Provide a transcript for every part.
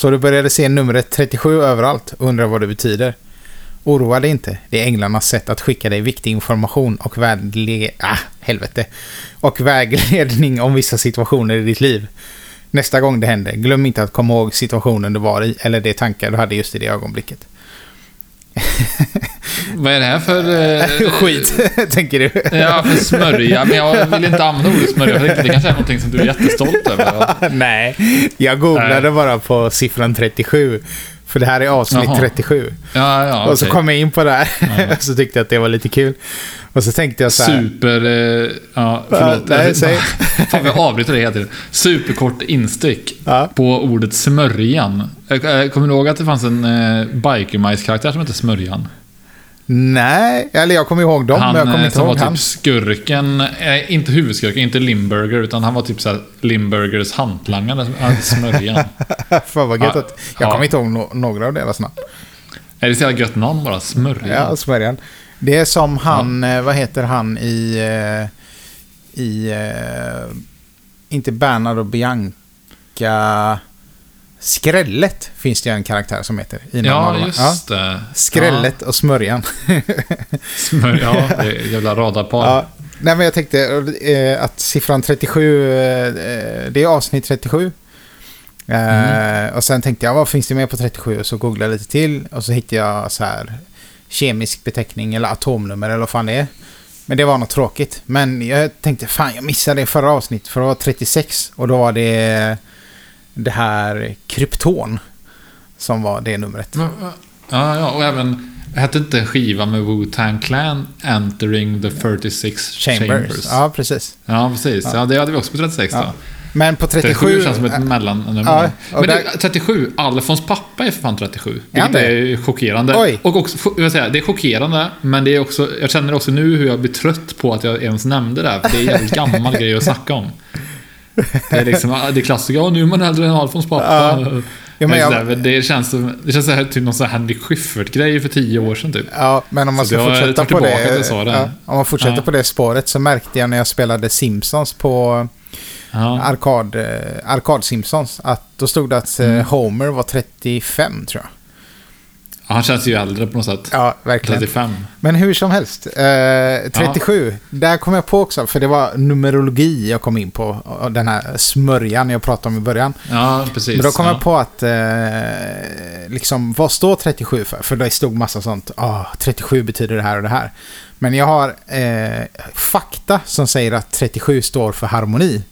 Så du började se numret 37 överallt och undrar vad det betyder. Oroa dig inte. Det är änglarnas sätt att skicka dig viktig information och vägle... Ah, helvete. Och vägledning om vissa situationer i ditt liv. Nästa gång det händer, glöm inte att komma ihåg situationen du var i eller de tankar du hade just i det ögonblicket. Vad är det här för... Eh, Skit, tänker du. Ja, för smörja. Men jag vill inte använda ordet smörja, för det kanske är någonting som du är jättestolt över. Nej, jag googlade Nej. bara på siffran 37. För det här är avsnitt Jaha. 37. Ja, ja, Och så okej. kom jag in på det här. och så tyckte jag att det var lite kul. Och så tänkte jag så här. Super... Eh, ja, förlåt. nej, säg. Fan, jag avbryter det hela tiden. Superkort instick Ja. på ordet smörjan. Jag- jag Kommer du ihåg att det fanns en eh, Biker-Mice-karaktär som hette Smörjan? Nej, eller jag kommer ihåg dem, han men jag kommer eh, inte ihåg var han. typ skurken, eh, inte huvudskurken, inte Limburger, utan han var typ såhär Limburgers hantlangare, hade Smörjan. Fan vad gött Ja. att... Jag Ja. kommer inte ihåg no några av deras namn. är det så jävla gött namn bara? Smörjan? Ja, smörjan. Det är som han, eh, vad heter han i... eh, I... Inte Bernard och Bianca... Skrället finns det ju en karaktär som heter. I Ja, just det. Skrället och smörjan. Ja, smör, ja det är jävla radarpar. Ja, nej men jag tänkte eh, att siffran 37, eh, det är avsnitt 37. Eh, och sen tänkte jag, vad finns det med på 37? Och så googlade jag lite till och så hittade jag så här kemisk beteckning eller atomnummer eller vad fan det är. Men det var något tråkigt. Men jag tänkte, fan jag missade det förra avsnittet för det var 36 och då var det det här krypton som var det numret. Ja, ja, och även... Hette inte en skiva med Wu-Tang Clan Entering the 36 Chambers. Chambers? Ja, precis. Ja, precis. Ja. det hade vi också på 36 Ja. då. Men på 37... 37 känns som ett mellannummer. Ja, Men där- du, 37, Alfons pappa är för fan 37. Är han Vilket det? är chockerande. Oj. Och också, jag vill säga, det är chockerande, men det är också, jag känner också nu hur jag blir trött på att jag ens nämnde det. här, För det är en jävligt gammal grej att snacka om. Det är liksom, det är klassiker, ja nu är man äldre än Alfons pappa. Ja. Ja, men jag- det känns det känns här, typ någon sån här Henrik Schyffert-grej för tio år sedan typ. Ja, men om man Så ska fortsätta på det, ja, om man fortsätter Ja. på det spåret så märkte jag när jag spelade Simpsons på Ja. arkad, arkad Simpsons att då stod det att eh, Mm. Homer var 35 tror jag. Han känns ju äldre på något sätt. Ja, verkligen. 35. Men hur som helst, eh, 37, där kom jag på också, för det var numerologi jag kom in på, och den här smörjan jag pratade om i början. Ja, precis. Men då kom ja. jag på att, eh, liksom, vad står 37 för? För det stod massa sånt, ah, 37 betyder det här och det här. Men jag har eh, fakta som säger att 37 står för harmoni.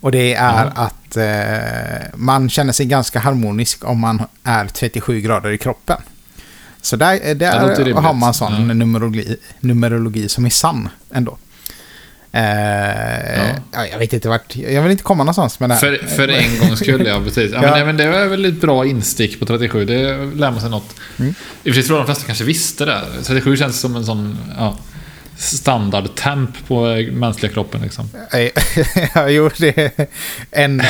Och det är Ja. att eh, man känner sig ganska harmonisk om man är 37 grader i kroppen. Så där, låter där har man sån Ja. numerologi, numerologi som är sann ändå. Eh, Ja. ja. jag vet inte vart, jag vill inte komma någonstans med det här. För, för en gångs skull, ja precis. Ja, Ja. Men det var väl ett bra instick på 37. Det lär man sig något. Mm. I och för sig tror jag de flesta kanske visste det. 37 känns som en sån ja, standardtemp på mänskliga kroppen. Liksom. Ja, jo, det är en,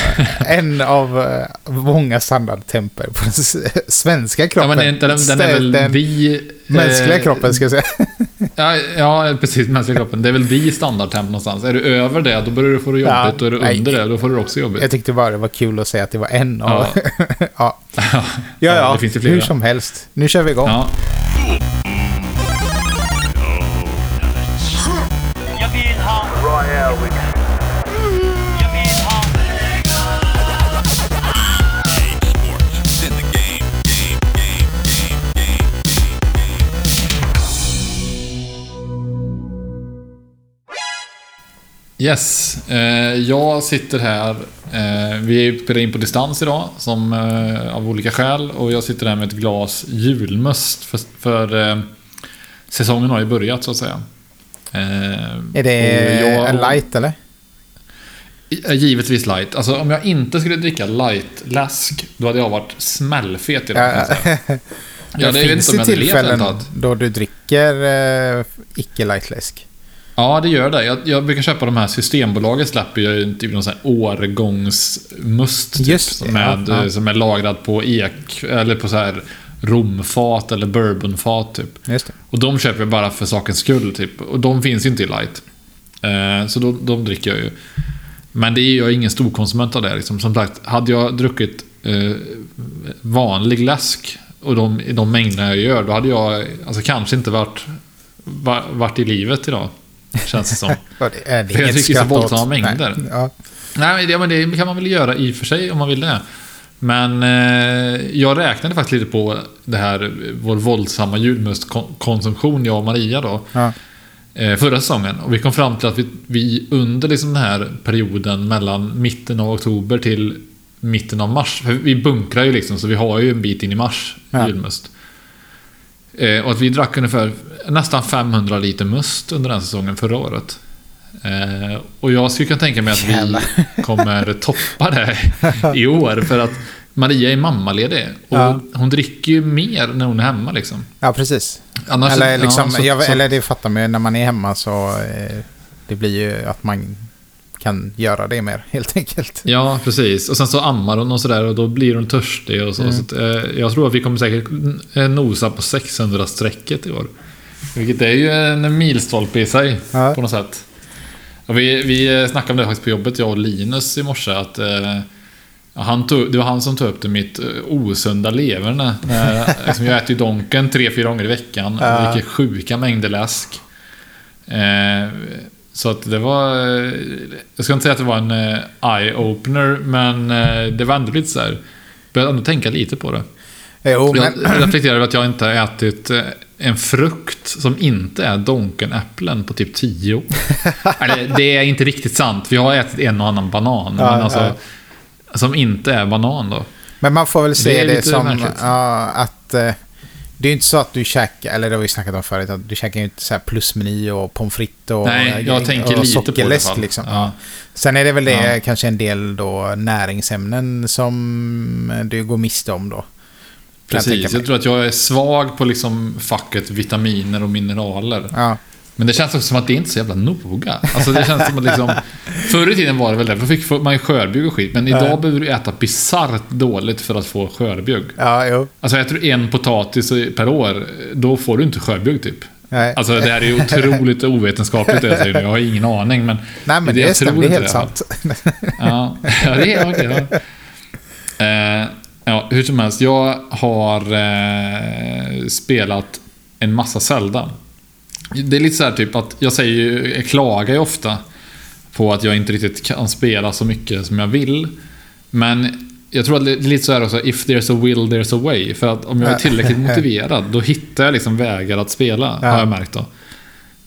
en av eh, många standardtemper på den svenska Ja, kroppen. men den, den, den är väl Den vi... mänskliga eh, kroppen, ska jag säga. Ja, ja, precis. Mänskliga kroppen. Det är väl vi standardtemp någonstans. Är du över det, då börjar du få det jobbigt. Ja, och är du nej. under det, då får du också jobbigt. Jag tyckte bara det var kul att säga att det var en av... Ja, ja, Ja, ja, det finns ju flera. hur som helst. Nu kör vi igång. Yes, eh, jag sitter här. Eh, vi spelar in på distans idag som, eh, av olika skäl. Och jag sitter här med ett glas julmust. För, för säsongen har ju börjat så att säga. Är det jag- en light eller? Givetvis light. Alltså om jag inte skulle dricka light-läsk, då hade jag varit smällfet idag. Ja, Ja, det det finns levt tillfällen då du dricker eh, icke-lightläsk. Ja, det gör det. Jag, jag brukar köpa de här Systembolaget släpper ju typ någon sån här årgångsmust. Typ, det, som, med, ja, som är lagrad på ek, eller på så här romfat eller bourbonfat typ. Just det. Och de köper jag bara för sakens skull typ. Och de finns ju inte i light. Eh, så de, de dricker jag ju. Men det är jag ingen stor konsument av det. Liksom. Som sagt, hade jag druckit eh, vanlig läsk och de, de mängderna jag gör, då hade jag alltså, kanske inte varit, va- varit i livet idag. Känns det som. Ja, det är det För jag tycker så våldsamma mängder. Nej, Ja. Nej, men det kan man väl göra i och för sig om man vill det. Men eh, jag räknade faktiskt lite på det här, vår våldsamma julmustkonsumtion, jag och Maria då. Ja. eh, förra säsongen. Och vi kom fram till att vi, vi under liksom den här perioden mellan mitten av oktober till mitten av mars. För vi bunkrar ju liksom, så vi har ju en bit in i mars Ja. julmust. Eh, och att vi drack ungefär nästan 500 liter must under den säsongen förra året. Eh, och jag skulle kunna tänka mig att Jävlar. vi kommer toppa det i år. För att Maria är mammaledig. Och Ja. hon dricker ju mer när hon är hemma liksom. ja, precis. Annars, eller, liksom, ja, så- jag, så- eller det fattar man ju, när man är hemma så eh, det blir ju att man kan göra det mer helt enkelt. Ja, precis. Och sen så ammar hon och sådär och då blir hon törstig och så. Mm. så att, eh, jag tror att vi kommer säkert nosa på 600-strecket i år. Vilket är ju en milstolpe i sig Ja. på något sätt. Och vi, vi snackade om det faktiskt på jobbet, jag och Linus i morse. Att, eh, han tog, det var han som tog upp det, mitt eh, osunda leverne. När, liksom jag äter ju Donken tre, fyra gånger i veckan. Och dricker sjuka mängder läsk. Eh, så att det var... eh, Jag ska inte säga att det var en eh, eye-opener, men eh, det var ändå lite så här... Började ändå tänka lite på det. Jo, men, Jag reflekterar över att jag inte har ätit en frukt som inte är Donken-äpplen på typ 10 år. Eller, det är inte riktigt sant. Vi har ätit en och annan banan. Ja, men alltså, ja. Som inte är banan då. men man får väl se Det det, som ja, att eh, det är ju inte så att du käkar, eller det har vi snackat om förut, att du käkar ju inte så här plusmeny och pommes frites och, Nej, jag och tänker lite på det fall. liksom. Ja. Sen är det väl det Ja. kanske en del då näringsämnen som du går miste om då. Jag Precis, mig. jag tror att jag är svag på liksom facket vitaminer och mineraler. Ja, Men det känns också som att det inte är så jävla noga. Alltså det känns som att liksom... Förr i tiden var det väl det, då fick man ju skörbjugg och skit. Men idag Ja. behöver du äta bisarrt dåligt för att få skörbjugg. ja jo. Alltså äter du en potatis per år, då får du inte skörbjugg typ. Nej. Alltså det här är ju otroligt ovetenskapligt det jag säger nu. Jag har ingen aning men... Nej, men det, stämmer. Det är helt det. sant. Ja, ja det är okej. ja. Eh, ja, hur som helst. Jag har eh, spelat en massa Zelda. Det är lite så här typ att jag säger ju, jag klagar ju ofta på att jag inte riktigt kan spela så mycket som jag vill. Men jag tror att det är lite så här också, if there's a will there's a way. För att om jag är tillräckligt motiverad, då hittar jag liksom vägar att spela, Ja. har jag märkt då.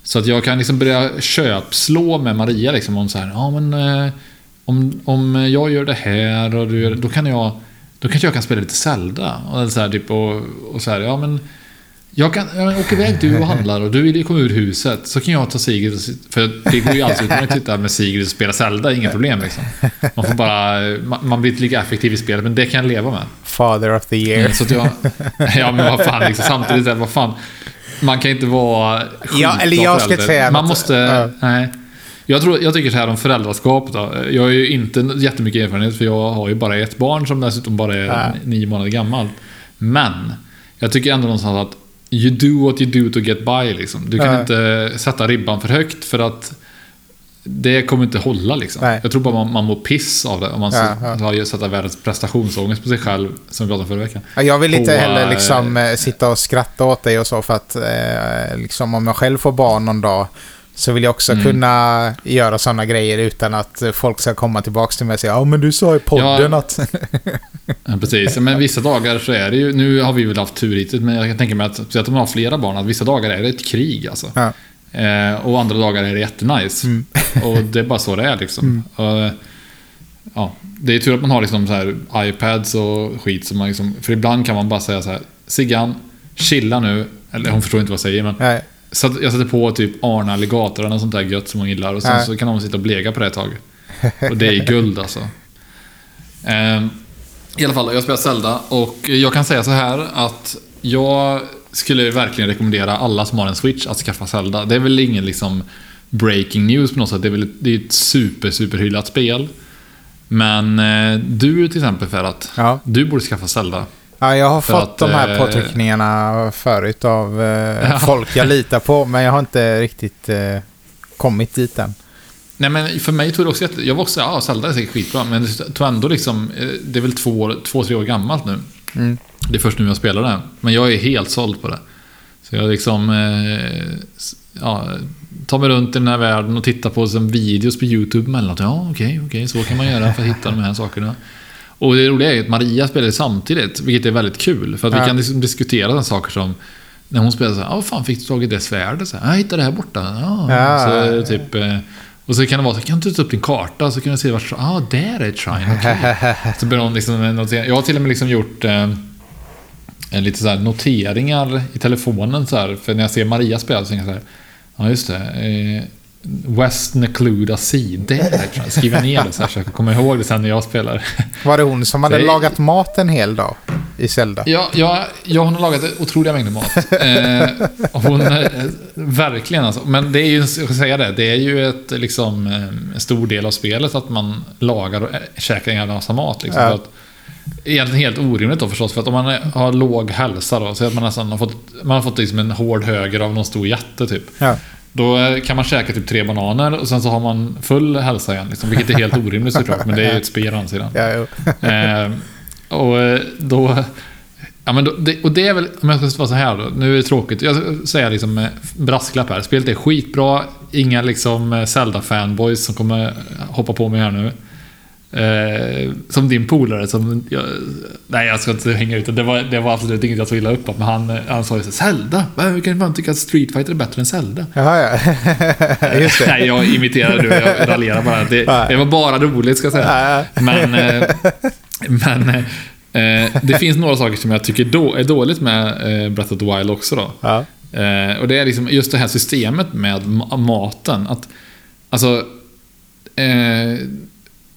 Så att jag kan liksom börja köpslå med Maria liksom om så här, ja men eh, om, om jag gör det här och du gör, då kan jag då kanske jag kan spela lite Zelda. Och så här, typ, och, och så här, ja men jag kan jag åker iväg du och handlar och du vill komma ur huset. Så kan jag ta Sigrid och För det går ju alldeles utmärkt att sitta med Sigrid och spela Zelda, inga problem liksom. Man får bara, man, blir inte lika effektiv i spelet, men det kan jag leva med. Father of the year. Mm, Så att jag, ja men vad fan, liksom, samtidigt, vad fan. Man kan inte vara Ja, eller jag ska säga Man måste, ja. nej. Jag, tror, jag tycker så här om föräldraskap då. Jag har ju inte jättemycket erfarenhet för jag har ju bara ett barn som dessutom bara är Ja. nio månader gammal. Men, jag tycker ändå någonstans att you do what you do to get by liksom. Du kan Ja. inte sätta ribban för högt för att det kommer inte hålla liksom. Nej. Jag tror bara man, man mår piss av det om man Ja, ja, sätter världens prestationsångest på sig själv, som vi pratade om förra veckan. Ja, Jag vill inte på, heller eh, liksom eh, sitta och skratta åt dig och så för att eh, liksom om jag själv får barn någon dag så vill jag också Mm. kunna göra sådana grejer utan att folk ska komma tillbaka till mig och säga ja men du sa i podden Ja. att... Ja, precis. Men vissa dagar så är det ju, nu har vi väl haft tur hittills, men jag kan tänka mig att, om man har flera barn, att vissa dagar är det ett krig alltså. Ja. Eh, och andra dagar är det jättenice. Mm. Och det är bara så det är liksom. Och, ja, det är tur att man har liksom så här iPads och skit. Så man liksom, för ibland kan man bara säga så här, Siggan, chilla nu. Eller hon förstår inte vad jag säger, men Nej, så att jag sätter på typ Arne Alligator eller något sånt där gött som hon gillar. Och sen Ja. så kan hon sitta och blega på det ett tag. Och det är guld alltså. Ehm, I alla fall, jag spelar Zelda och jag kan säga så här att jag skulle verkligen rekommendera alla som har en Switch att skaffa Zelda. Det är väl ingen liksom breaking news på något sätt. Det är väl det är ett super, super hyllat spel. Men eh, du till exempel Ferhat, Ja. du borde skaffa Zelda. Ja, jag har fått att, de här eh, påtryckningarna förut av eh, Ja. folk jag litar på men jag har inte riktigt eh, kommit dit än. Nej men för mig tog det också jätte... Jag var också ja Zelda är säkert skitbra, men det tog ändå liksom... Det är väl två, två tre år gammalt nu. Mm. Det är först nu jag spelar det. Men jag är helt såld på det. Så jag liksom... Eh, ja, tar mig runt i den här världen och tittar på som videos på YouTube mellan. Ja, okej, okej, så kan man göra för att hitta de här sakerna. Och det roliga är att Maria spelar samtidigt, vilket är väldigt kul. För att Ja. vi kan liksom diskutera saker som... När hon spelar så här, ja, vad fan fick du tag i det svärdet? Så här, jag hittade det här borta. Ja, Ja. så typ... eh, Och så kan det vara så kan du ta upp din karta så kan du se vart... Ja, ah, där är ett shrine. okej. Så börjar hon liksom notera. Jag har till och med liksom gjort eh, lite så noteringar i telefonen så här. För när jag ser Maria spela så tänker jag så här. Ja, just det. Eh, West Necluda Sea. Det är det. tror jag. Skriver ner det så här så jag kan komma ihåg det sen när jag spelar. Var det hon som hade Det lagat mat en hel dag i Zelda? Ja, ja, ja, hon har lagat otroliga mängder mat. Eh, hon, eh, verkligen alltså. Men det är ju, jag ska säga det, det är ju ett, liksom, eh, en stor del av spelet att man lagar och ä- käkar en jävla massa mat. Liksom, Ja. att, egentligen helt orimligt då förstås, för att om man har låg hälsa då, så att man nästan har fått, man har fått liksom en hård höger av någon stor jätte typ. Ja. Då kan man käka typ tre bananer och sen så har man full hälsa igen. Liksom, vilket är helt orimligt såklart, men det är ju ett spel å andra sidan. Ja, jo. Eh, och då... Ja, men då, det, och det är väl, om jag ska vara så här då, nu är det tråkigt. Jag säga liksom eh, brasklapp här. Spelet är skitbra, inga liksom eh, Zelda-fanboys som kommer hoppa på mig här nu. Eh, som din polare som... Jag, nej, jag ska inte hänga ut det. Var, det var absolut inget jag tog illa upp av. Men han, han sa ju så Zelda? Hur kan man tycka att Street Fighter är bättre än Zelda? Jaha, ja. Just det. Nej, jag imiterar nu. Jag raljerar bara. Det, det var bara roligt, ska jag säga. Men, eh, men eh, det finns några saker som jag tycker då, är dåligt med eh, Breath of the Wild också. Då. ja. Eh, och det är liksom just det här systemet med ma- maten. Att, alltså, eh,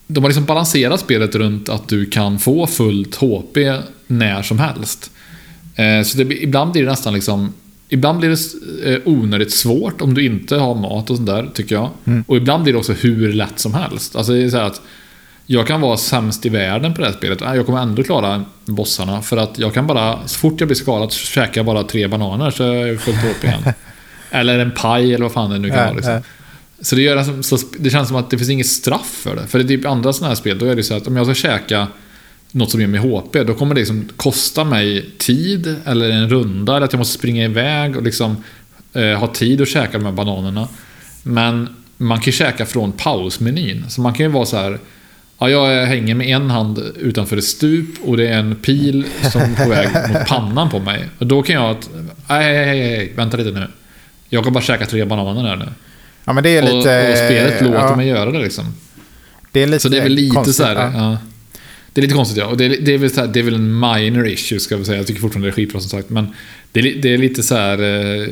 de har liksom balanserat spelet runt att du kan få fullt HP när som helst. Eh, så det, ibland blir det nästan liksom Ibland blir det eh, onödigt svårt om du inte har mat och sånt där, tycker jag. Och ibland blir det också hur lätt som helst. Alltså det är så att jag kan vara sämst i världen på det här spelet. Jag kommer ändå klara bossarna. För att jag kan bara, så fort jag blir skadad så käkar jag bara tre bananer så är jag fullt HP igen. eller en paj eller vad fan det nu kan vara. Liksom. Så det, gör det, så det känns som att det finns inget straff för det. För det är typ andra sådana här spel, då är det så att om jag ska käka något som ger mig HP, då kommer det liksom kosta mig tid, eller en runda, eller att jag måste springa iväg och liksom eh, ha tid att käka de här bananerna. Men man kan ju käka från pausmenyn. Så man kan ju vara så här. Ja, jag hänger med en hand utanför ett stup och det är en pil som är på väg mot pannan på mig. Och då kan jag... att- Nej, nej, vänta lite nu. Jag kan bara käka tre bananer här nu ja, men det är Och, lite... och spelet låter ja, mig göra det liksom. Det är lite Så det är väl lite konstigt, så här, ja. Det är lite konstigt ja. Och det är, det, är väl så här, det är väl en minor issue ska vi säga. Jag tycker fortfarande det är skitbra som sagt. Men det är, det är lite så här. eh,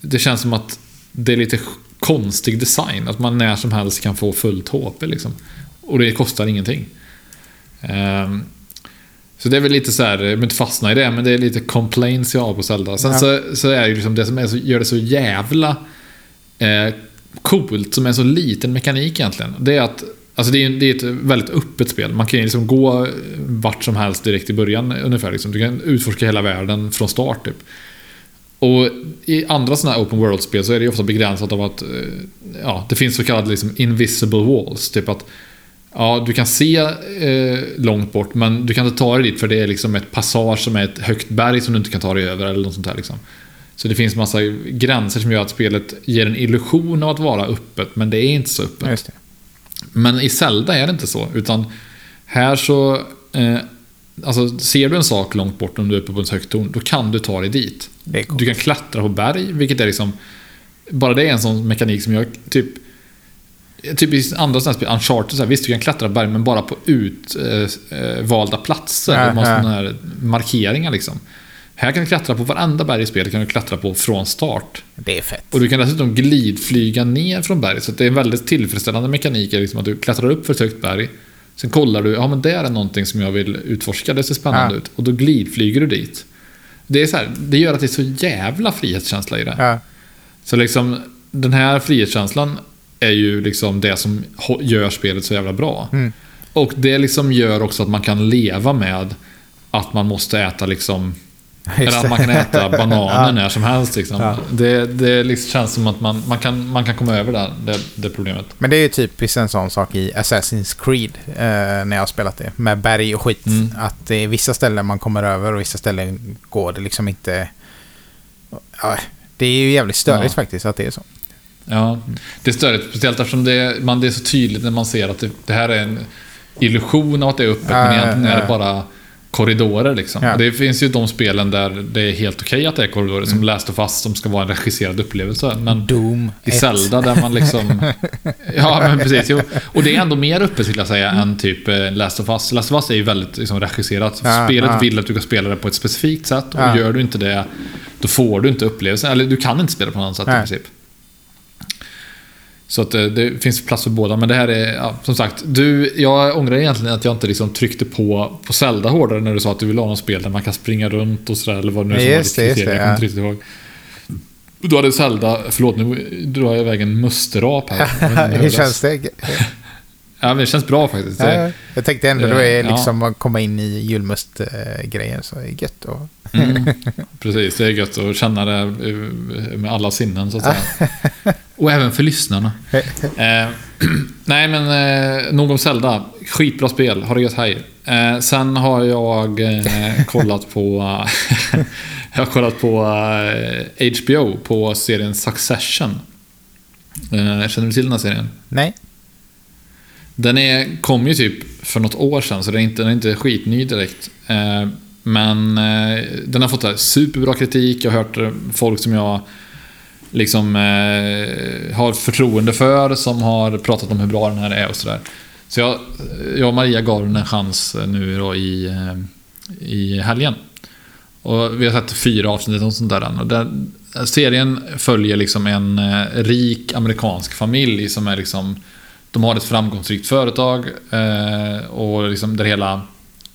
Det känns som att det är lite konstig design. Att man när som helst kan få fullt HP liksom. Och det kostar ingenting. Ehm, så det är väl lite så här, jag vill inte fastna i det, men det är lite complaints jag har på Zelda. Sen Ja. så, så är det ju liksom det som är så, gör det så jävla eh, coolt, som är så liten mekanik egentligen. Det är att Alltså det är, det är ett väldigt öppet spel. Man kan ju liksom gå eh, vart som helst direkt i början ungefär. Liksom. Du kan utforska hela världen från start typ. Och i andra sådana här open world-spel så är det ju ofta begränsat av att eh, ja, det finns så kallade liksom invisible walls. Typ att ja, du kan se eh, långt bort men du kan inte ta dig dit för det är liksom ett passage som är ett högt berg som du inte kan ta dig över eller något sånt här liksom. Så det finns massa gränser som gör att spelet ger en illusion av att vara öppet men det är inte så öppet. Men i Zelda är det inte så, utan här så... Eh, alltså, ser du en sak långt bort om du är uppe på ett högt torn, då kan du ta dig dit. Du kan klättra på berg, vilket är liksom... Bara det är en sån mekanik som jag typ... Typ i andra sådana spel, Uncharted, så här, visst du kan klättra berg, men bara på utvalda eh, platser. Har ja. sådana här markeringar liksom. Här kan du klättra på varenda berg i spelet, kan du klättra på från start. Det är fett. Och du kan dessutom glidflyga ner från berget. Så det är en väldigt tillfredsställande mekanik. Liksom att du klättrar upp för ett högt berg. Sen kollar du, ja men det är någonting som jag vill utforska. Det ser spännande Ja. ut. Och då glidflyger du dit. Det, är så här, det gör att det är så jävla frihetskänsla i det. Ja. Så liksom, den här frihetskänslan är ju liksom det som gör spelet så jävla bra. Mm. Och det liksom gör också att man kan leva med att man måste äta liksom Eller att man kan äta bananer Ja. när som helst. Liksom. Ja. Det, det liksom känns som att man, man, kan, man kan komma över det, det, det problemet. Men det är ju typiskt en sån sak i Assassin's Creed eh, när jag har spelat det. Med berg och skit. Mm. Att det är vissa ställen man kommer över och vissa ställen går det liksom inte... Ja, det är ju jävligt störigt faktiskt att det är så. Ja, det är störigt. Speciellt eftersom det, man, det är så tydligt när man ser att det, det här är en illusion av att det är öppet, men egentligen är det bara korridorer. Liksom. Ja. Det finns ju de spelen där det är helt okej att det är korridorer, Mm. som Last of Us, som ska vara en regisserad upplevelse. Men Doom i 1. Zelda där man liksom... ja, men precis. Jo. Och det är ändå mer öppet skulle jag säga än typ eh, Last of Us. Last of Us är ju väldigt liksom, regisserat. Ja, Spelet ja. vill att du ska spela det på ett specifikt sätt och gör du inte det, då får du inte upplevelsen. Eller du kan inte spela på något annat sätt i Nej. princip. Så att eh, det finns plats för båda. Men det här är, ja, som sagt, du, jag ångrar egentligen att jag inte liksom tryckte på, på Zelda hårdare när du sa att du vill ha något spel där man kan springa runt och sådär. Eller vad nu är som var ditt kriterium, jag kommer inte riktigt ihåg. Du hade Zelda, förlåt nu drar jag iväg en musterap här. Hur känns det? Ja, det känns bra faktiskt. Ja, jag tänkte ändå då är Ja. liksom att komma in i julmust-grejen så är det gött. Och... Mm, precis, det är gött att känna det eh, med alla sinnen så att säga. Och även för lyssnarna. Eh, nej men eh, nog om Zelda. Skitbra spel, har det gött hej. Eh, sen har jag eh, kollat på Jag har kollat på eh, HBO på serien Succession. Eh, känner du till den här serien? Nej. Den är, kom ju typ för något år sedan, så den är inte, den är inte skitny direkt. Eh, men eh, den har fått här superbra kritik. Jag har hört eh, folk som jag liksom eh, har förtroende för, som har pratat om hur bra den här är och sådär. Så jag, jag och Maria gav den en chans eh, nu då i, eh, i helgen. Och vi har sett fyra avsnitt och sånt där. Och den, serien följer liksom en rik amerikansk familj som är liksom de har ett framgångsrikt företag eh, och liksom där hela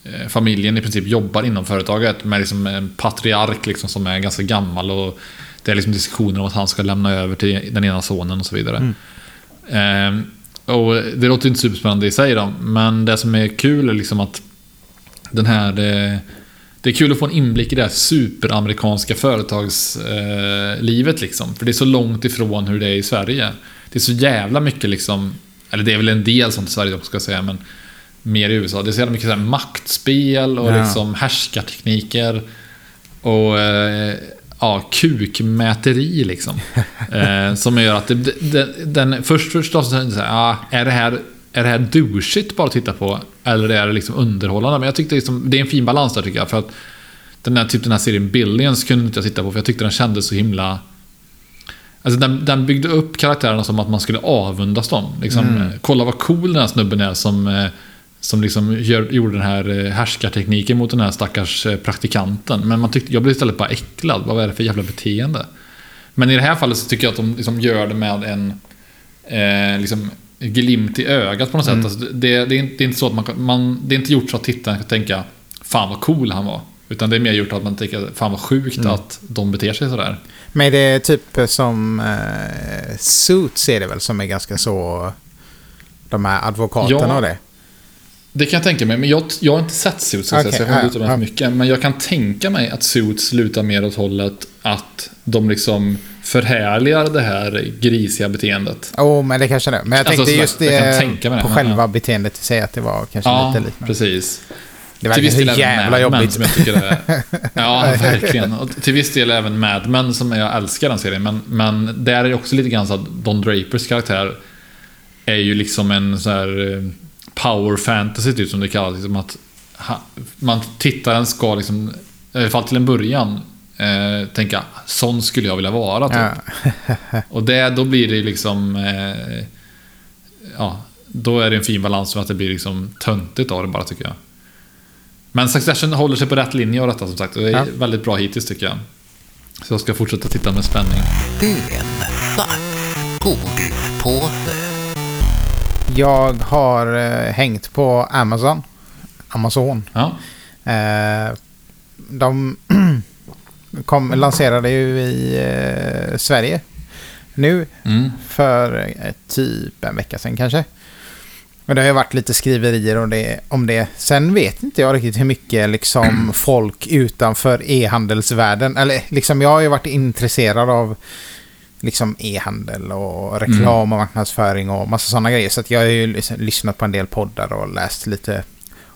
eh, familjen i princip jobbar inom företaget med liksom en patriark liksom som är ganska gammal och det är liksom diskussioner om att han ska lämna över till den ena sonen och så vidare. Eh, och det låter inte superspännande i sig då, men det som är kul är liksom att den här eh, det är kul att få en inblick i det här superamerikanska företagslivet liksom. För det är så långt ifrån hur det är i Sverige. Det är så jävla mycket liksom, eller det är väl en del sånt i Sverige också ska jag säga, men mer i USA. Det är så jävla mycket så här maktspel och Ja. liksom härskartekniker. Och eh, ja, kukmäteri liksom. eh, som gör att det, det, den, först förstås så är det så här, ah, är det här är det här douchigt bara att titta på? Eller är det liksom underhållande? Men jag tyckte liksom, det är en fin balans där tycker jag. För att den här, typ den här serien Billions kunde inte jag titta på för jag tyckte den kändes så himla... Alltså den, den byggde upp karaktärerna som att man skulle avundas dem. Liksom, eh, Kolla vad cool den här snubben är som, eh, som liksom gör, gjorde den här eh, härskartekniken mot den här stackars praktikanten. Men man tyckte, jag blev istället bara äcklad. Vad är det för jävla beteende? Men i det här fallet så tycker jag att de liksom gör det med en eh, liksom, glimt i ögat på något sätt. Alltså, det, det, är inte, det är inte så att man, man... Det är inte gjort så att tittaren kan tänka Fan vad cool han var. Utan det är mer gjort att man tänker Fan vad sjukt att de beter sig sådär. Men det är typ som eh, Suits är det väl som är ganska så... De här advokaterna Ja. och det. Det kan jag tänka mig, men jag, jag har inte sett Suits Okej, så jag kan inte uttala mig för mycket. Men jag kan tänka mig att Suits slutar mer åt hållet att de liksom förhärligar det här grisiga beteendet. Jo, men det kanske det. Men jag Alltså, tänkte sådär, just jag det mig det, på själva beteendet i sig att det var kanske Ja, lite liknande. precis. Det till viss del jävla Mad Men jobbigt. som jag tycker är... Ja, verkligen. Och till viss del även Mad Men som jag älskar den serien. Men, men där är det också lite grann så att Don Drapers karaktär är ju liksom en så här eh, power fantasy typ som det kallas. Liksom att man tittaren ska liksom, i alla fall till en början, eh, tänka sån skulle jag vilja vara. Typ. Ja. Och det, då blir det liksom... Eh, ja, då är det en fin balans för att det blir liksom töntigt av det bara tycker jag. Men Succession håller sig på rätt linje av detta som sagt. Och det är Ja. väldigt bra hittills tycker jag. Så jag ska fortsätta titta med spänning. Jag har eh, hängt på Amazon. Amazon. Ja, Eh, de kom, lanserade ju i eh, Sverige nu mm. för eh, typ en vecka sedan kanske. Men det har ju varit lite skriverier om det, om det. Sen vet inte jag riktigt hur mycket liksom folk utanför e-handelsvärlden, eller liksom jag har ju varit intresserad av liksom e-handel och reklam och marknadsföring och massa sådana grejer. Så att jag har ju liksom lyssnat på en del poddar och läst lite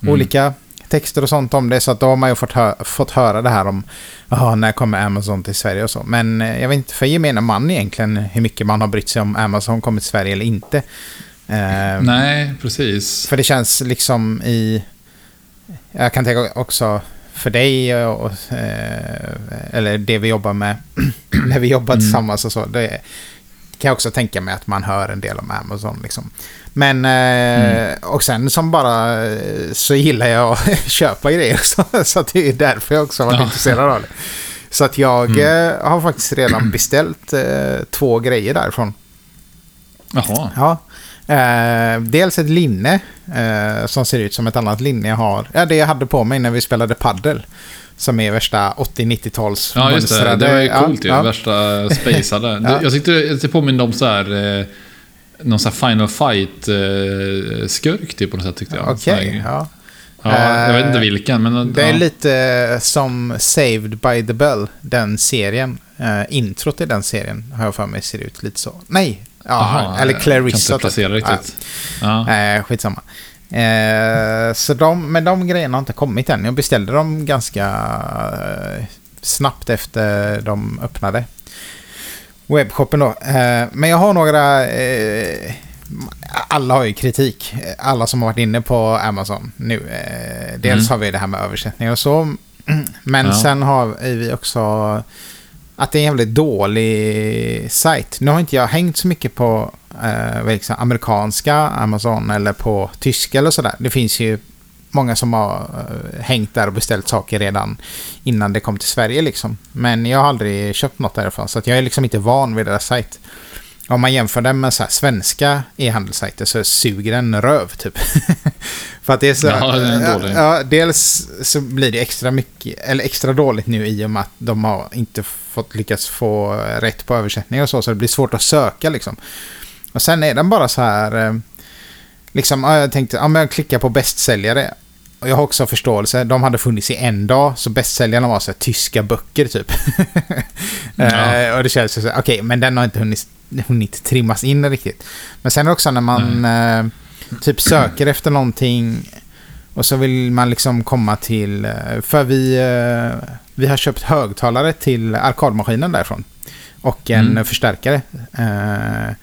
Mm. olika texter och sånt om det. Så att då har man ju fått, hö fått höra det här om "Jaha, när kommer Amazon till Sverige och så. Men eh, jag vet inte för gemene man egentligen hur mycket man har brytt sig om Amazon kommer till Sverige eller inte. Eh, Nej, precis. för det känns liksom i... Jag kan tänka också för dig och... Eh, eller det vi jobbar med när vi jobbar Mm. tillsammans och så. Det kan jag också tänka mig att man hör en del om Amazon liksom. Men... Eh, Mm. Och sen som bara eh, så gillar jag att köpa grejer också. Så det är därför jag också har varit Ja. intresserad av det. Så att jag Mm. eh, har faktiskt redan beställt eh, två grejer därifrån. Jaha. Ja. Eh, dels ett linne eh, som ser ut som ett annat linne jag har. Ja, det jag hade på mig när vi spelade paddel. Som är värsta 80-90-tals Ja, just det. Det var ju coolt ju. Ja, ja. Värsta spacade. Ja. Jag tyckte det påminner om så här... Eh, någon sån här Final Fight-skurk typ på något sätt tyckte jag. Okej, Så här- ja. Ja, jag vet inte Eh, vilken, men... Det är ja. lite som Saved by the Bell, den serien. Introt i den serien har jag för mig ser ut lite så. Nej, ja, Jaha, eller Clarissa. Kan inte placera typ. riktigt. Ja. Ja. Eh, skitsamma. Eh, så de, men de grejerna har inte kommit än. Jag beställde dem ganska eh, snabbt efter de öppnade. Webbshoppen då. Eh, men jag har några... Eh, alla har ju kritik. Alla som har varit inne på Amazon nu. Eh, dels Mm. har vi det här med översättning och så. Men Ja. sen har vi också att det är en jävligt dålig sajt. Nu har inte jag hängt så mycket på eh, liksom, amerikanska Amazon eller på tyska eller sådär. Det finns ju många som har eh, hängt där och beställt saker redan innan det kom till Sverige liksom. Men jag har aldrig köpt något därifrån så att jag är liksom inte van vid deras sajt. Om man jämför den med så svenska e-handelssajter så suger den röv typ. För att det är så... Ja, den är dålig. Ja, dels så blir det extra mycket, eller extra dåligt nu i och med att de har inte fått lyckats få rätt på översättning och så, så det blir svårt att söka liksom. Och sen är den bara så här, eh, liksom, ja, jag tänkte, ja men jag klickar på bästsäljare. Och jag har också förståelse, de hade funnits i en dag, så bästsäljarna var så här, tyska böcker typ. Ja. Eh, och det känns så, här, okej, men den har inte hunnit, hunnit trimmas in riktigt. Men sen också när man eh, typ söker efter någonting och så vill man liksom komma till, eh, för vi, eh, vi har köpt högtalare till arkadmaskinen därifrån. Och en Mm. förstärkare. Eh,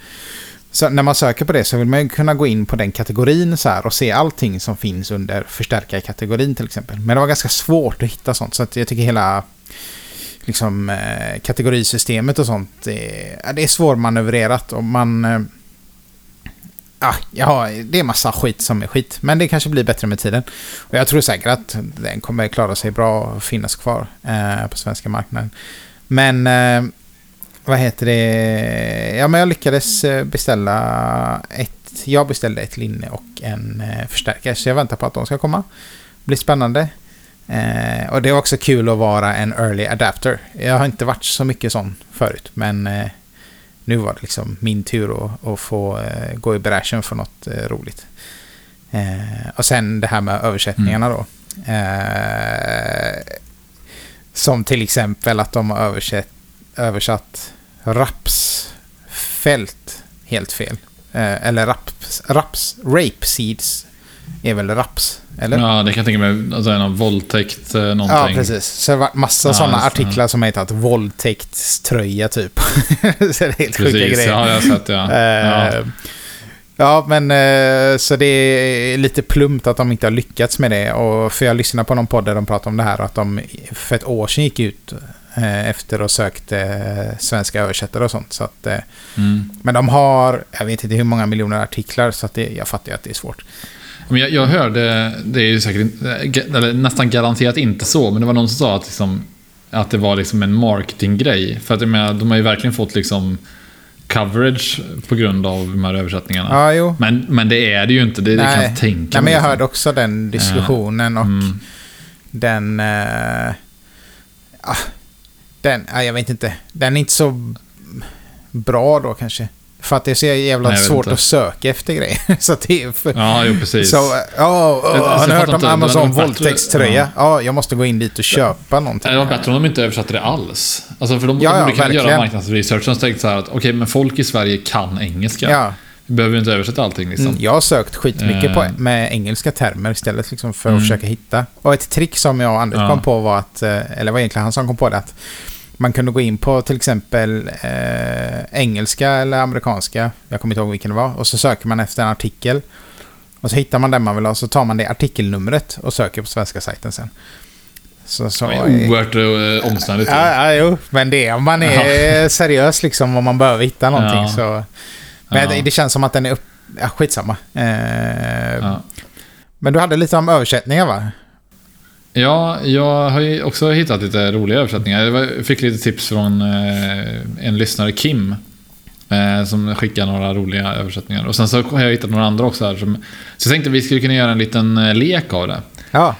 Så när man söker på det så vill man kunna gå in på den kategorin så här och se allting som finns under förstärkarkategorin till exempel. Men det var ganska svårt att hitta sånt så att jag tycker hela liksom, eh, kategorisystemet och sånt eh, det är svårmanövrerat och man... Eh, ja, ja, det är massa skit som är skit. Men det kanske blir bättre med tiden. Och jag tror säkert att den kommer klara sig bra och finnas kvar eh, på svenska marknaden. Men... Eh, vad heter det? Ja, men jag lyckades eh, beställa ett... Jag beställde ett linne och en eh, förstärkare. Så jag väntar på att de ska komma. Det blir spännande. Eh, och det är också kul att vara en early adapter. Jag har inte varit så mycket sån förut. Men eh, nu var det liksom min tur att, att få eh, gå i bräschen för något eh, roligt. Eh, och sen det här med översättningarna då. Eh, som till exempel att de har översatt, översatt rapsfält helt fel. Eller raps, raps, rape seeds är väl raps, eller? Ja, det kan jag tänka mig. Alltså någon våldtäkt, eh, någonting. Ja, precis. Så det har varit massa Ja, sådana artiklar som har hetat våldtäktströja typ. så det är helt sjuka Precis, grejer. ja, jag har sett det. Ja. Eh, Ja. Ja, men eh, så det är lite plumpt att de inte har lyckats med det. Och för jag lyssnade på någon podd där de pratade om det här. Att de för ett år sedan gick ut efter och sökte svenska översättare och sånt. Så att, Mm. men de har, jag vet inte hur många miljoner artiklar. Så att det, jag fattar ju att det är svårt. Men jag, jag hörde, det är ju säkert inte- eller nästan garanterat inte så, men det var någon som sa att, liksom, att det var liksom en marketinggrej. För att jag menar, de har ju verkligen fått liksom coverage på grund av de här översättningarna. Ja, jo. Men, men det är det ju inte, det, det kan jag tänka Nej, men jag liksom. hörde också den diskussionen och Mm. den... Eh, ah, den, ah, jag vet inte. Den är inte så bra då kanske. För att det är så jävla Nej, svårt inte. att söka efter grejer. så att det är för... Ja, jo precis. Så, ja, Jag- har ni hört om Amazon våldtäktströja? Ja. jag måste gå in dit och köpa någonting. Det var bättre om de inte översatte det alls. Alltså för de, Ja, de ja, kunna göra marknadsresearch och tänkt så här att okej, men folk i Sverige kan engelska. Ja. Vi behöver inte översätta allting liksom. Mm, Jag har sökt skitmycket på, Eh. med engelska termer istället liksom för att Mm. försöka hitta. Och ett trick som jag och Anders Ja. kom på var att, eh, eller var egentligen han som kom på det, att man kunde gå in på till exempel eh, engelska eller amerikanska, jag kommer inte ihåg vilken det var, och så söker man efter en artikel. Och så hittar man den man vill ha, så tar man det artikelnumret och söker på svenska sajten sen. Så, så, Det är oerhört uh, omständigt. Ja, ja, jo. Men det är om man är seriös liksom om man behöver hitta någonting Ja. så... Men Ja. det, det känns som att den är upp... Ja, skitsamma. Eh, Ja. Men du hade lite om översättningar va? Ja, jag har ju också hittat lite roliga översättningar. Jag fick lite tips från eh, en lyssnare, Kim. Eh, som skickade några roliga översättningar. Och sen så har jag hittat några andra också här. Som, så jag tänkte att vi skulle kunna göra en liten eh, lek av det. Ja.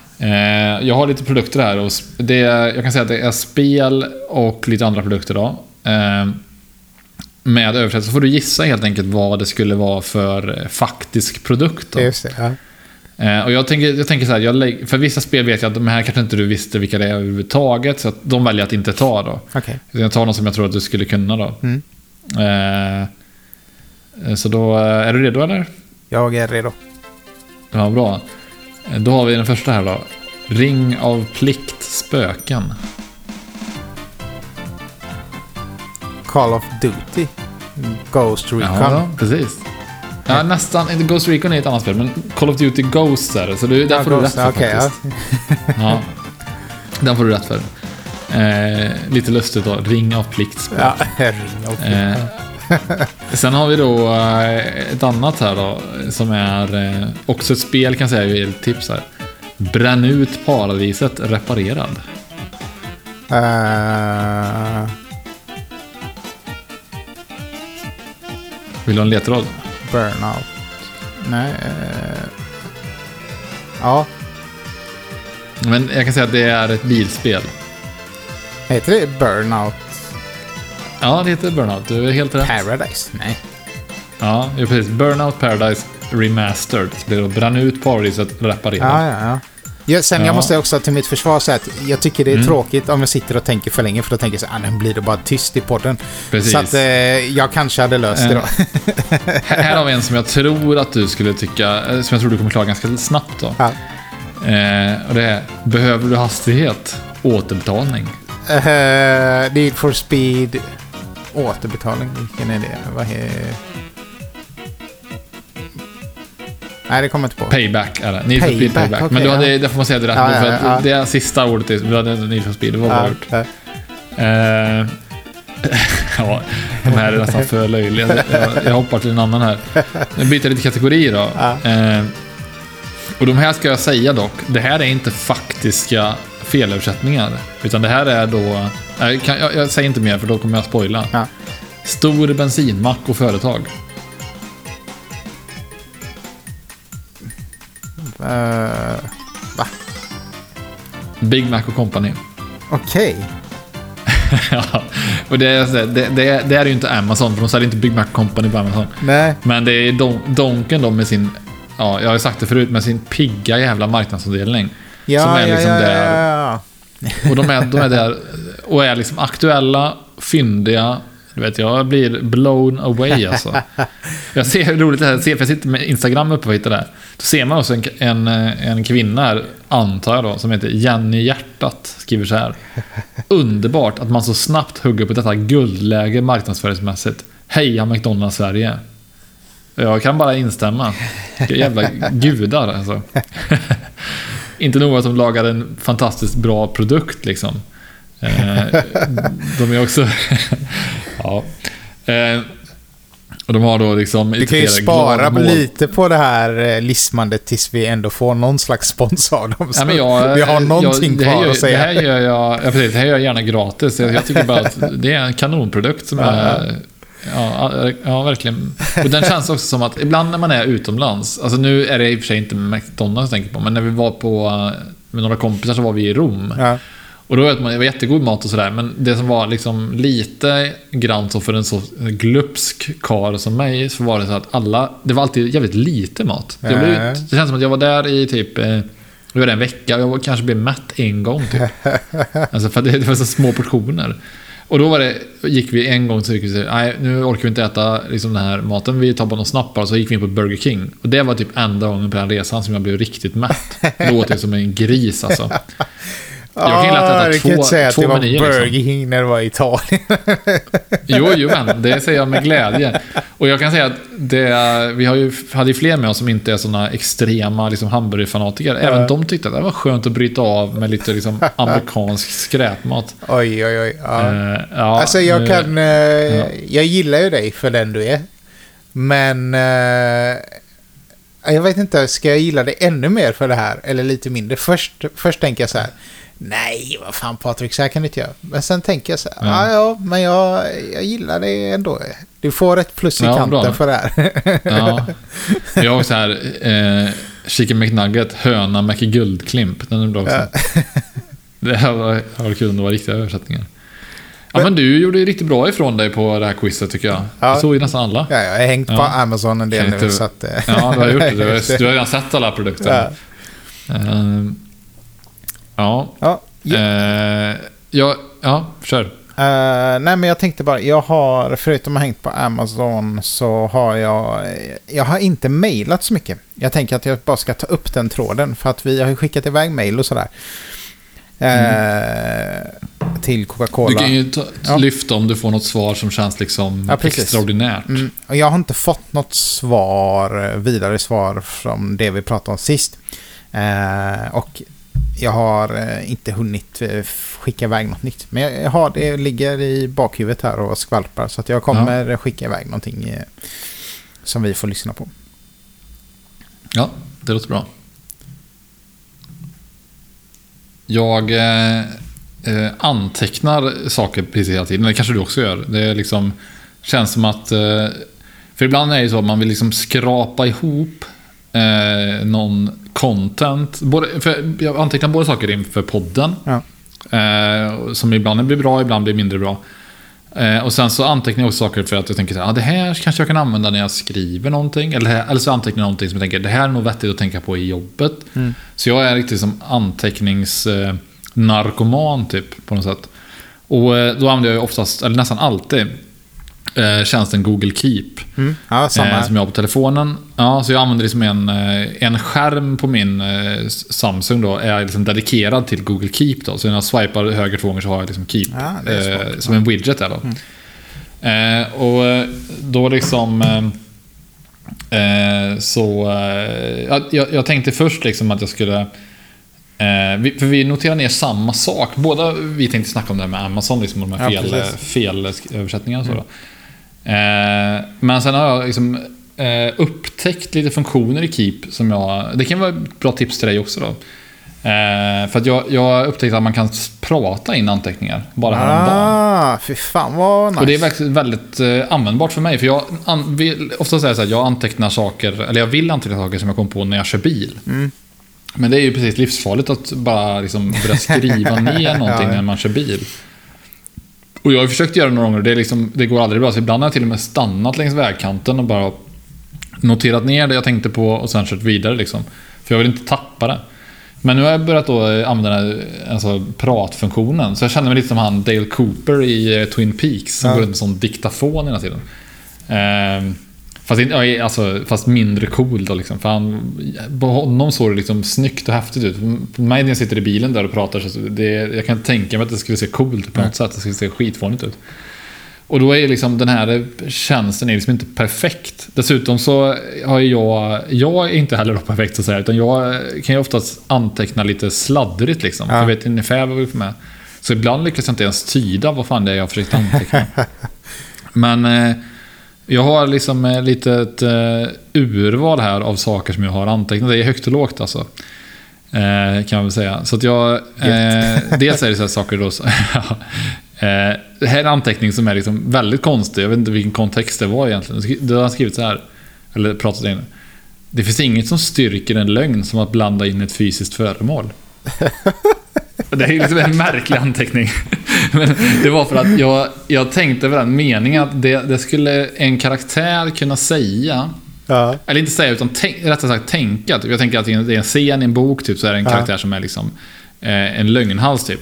Jag har lite produkter här. Och det är, jag kan säga att det är spel och lite andra produkter då. Med översättning så får du gissa helt enkelt vad det skulle vara för faktisk produkt. Då. Just det. Ja. Eh, och jag tänker, jag tänker så här, jag för vissa spel vet jag att de här kanske inte du visste vilka det är överhuvudtaget. Så att de väljer att inte ta då. Så Jag tar någon som jag tror att du skulle kunna då. Mm. Eh, så då, eh, är du redo eller? Jag är redo. Ja, bra. Eh, Då har vi den första här då. Ring av plikt spöken. Call of Duty. Ghost Recon. Ja, precis. Ja, nästan. Ghost Recon är ett annat spel, men Call of Duty Ghost är det. Så du, där får du rätt Ghost, för ja. faktiskt. Ja. Den får du rätt för. Eh, lite lustigt då. Ring av plikt. Ja, ring och Eh, sen har vi då eh, ett annat här då, som är eh, också ett spel kan jag säga, ett tips här. Bränn ut paradiset reparerad. Eh, Vill du ha en ledtråd? Burnout. Nej. eh, ja. Men jag kan säga att det är ett bilspel. Heter det Burnout Ja, det heter Burnout. Du är helt rätt. Paradise? Nej. Ja, precis. Burnout Paradise Remastered. Så det är då Bränn ut paradiset reparerad. Ja, ja, ja. Ja, sen Ja. jag måste också till mitt försvar säga att jag tycker det är Mm. tråkigt om jag sitter och tänker för länge för då tänker jag så här, ah, nu blir det bara tyst i podden. Precis. Så att eh, jag kanske hade löst det då. Här har vi en som jag tror att du skulle tycka, eh, som jag tror du kommer klara ganska snabbt då. Ja. Eh, och det är, behöver du hastighet? Återbetalning. Uh, Need for speed. Återbetalning. Vilken är det? Vad är... Nej, det kommer jag inte på. Payback är det. Need for speed Payback, payback. okej, Men du hade, ja. det får man säga direkt. Ja, för ja. Det är sista ordet, du hade Need for speed. Det var bra Ja, gjort. ja. Eh, ja, de här är nästan för löjliga. Jag, jag hoppar till en annan här. Jag byter lite kategori då. Eh, och de här ska jag säga dock, det här är inte faktiska felöversättningar. Utan det här är då... Jag, kan, jag, jag säger inte mer för då kommer jag spoila. Stor bensinmack och företag. Eh, Big Mac och Company. Okej. ja, och det, det, det, det är ju inte Amazon, för de säljer inte Big Mac Company på Amazon. Nej. Men det är Don, Donken då med sin, ja, jag har ju sagt det förut, med sin pigga jävla marknadsavdelning. Ja, Som är ja, liksom ja, där. ja, ja. Och de är, de är där och är liksom aktuella, fyndiga. Du vet, jag blir blown away alltså. Jag ser hur roligt det här ser, för jag sitter med Instagram uppe och hittar det här. Då ser man också en, en, en kvinna här, antar jag då, som heter Jenny Hjärtat, skriver så här. Underbart att man så snabbt hugger på detta guldläge marknadsföringsmässigt. Heja McDonalds Sverige. Jag kan bara instämma. Vilka jävla gudar alltså. Inte nog att de lagar en fantastiskt bra produkt liksom. Eh, de är också... ja. Eh, och de har då liksom... Du kan ju spara lite på det här eh, lismandet tills vi ändå får någon slags spons av dem. Så Ja, men jag, vi har någonting jag, kvar gör, att säga. Det här gör jag, ja, precis, det här gör jag gärna gratis. Jag, jag tycker bara att det är en kanonprodukt som är... Ja, ja, verkligen. Och den känns också som att ibland när man är utomlands, alltså nu är det i och för sig inte McDonalds jag tänker på, men när vi var på, med några kompisar så var vi i Rom. Ja. Och då vet man, det var jättegod mat och sådär, men det som var liksom lite grann så för en så glupsk karl som mig, så var det så att alla, det var alltid jävligt lite mat. Jag blev, det känns som att jag var där i typ, eh, jag var en vecka och jag var- kanske blev mätt en gång typ. Alltså för det, det var så små portioner. Och då var det, gick vi en gång så gick vi så nej nu orkar vi inte äta liksom den här maten, vi tar bara någon snapp bara, så gick vi in på Burger King. Och det var typ enda gången på den resan som jag blev riktigt mätt. Det åt jag som en gris alltså. Jag kan ju lätt äta två- kan inte säga att det var menyer, liksom. Burger King när det var i Italien. Jo, jo, men det säger jag med glädje. Och jag kan säga att det, vi har ju, hade ju fler med oss som inte är såna extrema liksom, hamburgerfanatiker. Även de tyckte att det var skönt att bryta av med lite liksom, amerikansk skräpmat. oj, oj, oj. Ja. Eh, ja, alltså jag nu- kan... eh, Jag gillar ju dig för den du är. Men... eh, jag vet inte, ska jag gilla dig ännu mer för det här? Eller lite mindre? Först, först tänker jag så här. Nej, vad fan Patrik, så här kan du inte göra. Men sen tänker jag så här. Ja. Ja, ja, men jag, jag gillar det ändå. Du får ett plus i Ja, kanten bra. för det här. Ja. Jag har så här, eh, Chicken McNugget, höna McGuldklimp. Den är bra också. Det här var, var kul om det var riktiga översättningar. Ja, men du gjorde ju riktigt bra ifrån dig på det här quizet tycker jag. Ja. Det såg ju nästan alla. Ja, jag har hängt på Ja. Amazon en del nu. inte- Så att, Ja, du har gjort det. Du har, du har redan sett alla produkter. Ja. Eh, ja. ja. Eh, ja, ja, kör. Eh, nej men jag tänkte bara, jag har, förutom att ha hängt på Amazon så har jag, jag har inte mejlat så mycket. Jag tänker att jag bara ska ta upp den tråden för att vi har skickat iväg mejl och sådär. Eh, Till Du Coca-Cola. kan ju ta, Ja. lyfta om du får något svar som känns liksom Ja, extraordinärt. Mm, och jag har inte fått något svar, vidare svar från det vi pratade om sist. Eh, och jag har eh, inte hunnit eh, skicka iväg något nytt. Men jag, har det ligger i bakhuvudet här och skvalpar. Så att jag kommer skicka iväg någonting eh, som vi får lyssna på. Ja, det låter bra. Jag eh, antecknar saker precis hela tiden. Det kanske du också gör. Det är liksom, känns som att... Eh, för ibland är det så att man vill liksom skrapa ihop eh, någon content. Både, för jag antecknar både saker inför podden. Ja. Eh, som ibland blir bra, ibland blir mindre bra. Eh, och sen så antecknar jag också saker för att jag tänker att ah, det här kanske jag kan använda när jag skriver någonting. Eller, eller så antecknar jag någonting som jag tänker det här är nog vettigt att tänka på i jobbet. Så jag är riktigt som anteckningsnarkoman eh, typ på något sätt. Och eh, då använder jag ju oftast, eller nästan alltid, eh, tjänsten Google Keep. Mm. Ja, samma Eh, som jag har på telefonen. Ja, så jag använder det som en, eh, en skärm på min eh, Samsung då är liksom dedikerad till Google Keep då. Så när jag swipar höger två gånger så har jag liksom Keep Ja. Mm. eh, som en widget där då. Eh, och då liksom så ja, jag, jag tänkte först liksom att jag skulle vi, för vi noterar ner samma sak. Båda vi tänkte snacka om det här med Amazon, liksom, och de här Ja, fel, precis. fel översättningarna. och Så då. Eh, men sen har jag liksom, eh, upptäckt lite funktioner i Keep som jag... Det kan vara ett bra tips till dig också då. Eh, för att jag, jag har upptäckt att man kan prata in anteckningar bara häromdagen. Ah, fy fan vad nice. Och det är verkligen väldigt eh, användbart för mig. För jag an, vill, ofta säger jag så här, jag antecknar saker, eller jag vill anteckna saker som jag kom på när jag kör bil. Men det är ju precis livsfarligt att bara liksom börja skriva ner någonting Ja. när man kör bil. Och jag har försökt göra det några gånger och det, liksom, det går aldrig bra. Så ibland har jag till och med stannat längs vägkanten och bara noterat ner det jag tänkte på och sen kört vidare. Liksom. För jag vill inte tappa det. Men nu har jag börjat då eh, använda den här, alltså, pratfunktionen. Så jag känner mig lite som han Dale Cooper i eh, Twin Peaks som Ja. går runt som diktafon hela tiden. Ehm, fast, ja, alltså, fast mindre cool då liksom. För han, på honom såg det liksom snyggt och häftigt ut. På mig när jag sitter i bilen där och pratar så det, jag kan tänka mig att det skulle se coolt ut på något sätt. Det skulle se skitfånigt ut. Och då är liksom den här tjänsten är liksom inte perfekt. Dessutom så har jag, jag är inte heller då perfekt så att säga, utan jag kan ju oftast anteckna lite sladdrigt liksom. Ja. Jag vet ungefär vad vi får med. Så ibland lyckas jag inte ens tyda vad fan det är jag försökt anteckna. Men eh, jag har liksom ett litet eh, urval här av saker som jag har antecknat. Det är högt och lågt alltså. Eh, kan man väl säga. Så att jag... Eh, dels är det så här saker då... Så, eh, det här är en anteckning som är liksom väldigt konstig. Jag vet inte vilken kontext det var egentligen. Det har skrivit så här. Eller pratat in. Det finns inget som styrker en lögn som att blanda in ett fysiskt föremål. Det är liksom en märklig anteckning. Men det var för att jag, jag tänkte på den meningen att det, det skulle en karaktär kunna säga. Ja. Eller inte säga, utan tänk, rättare sagt tänka. Typ. Jag tänker att det är en- scen i en bok, typ, så är det en Ja. karaktär som är liksom eh, en lögnhals, typ.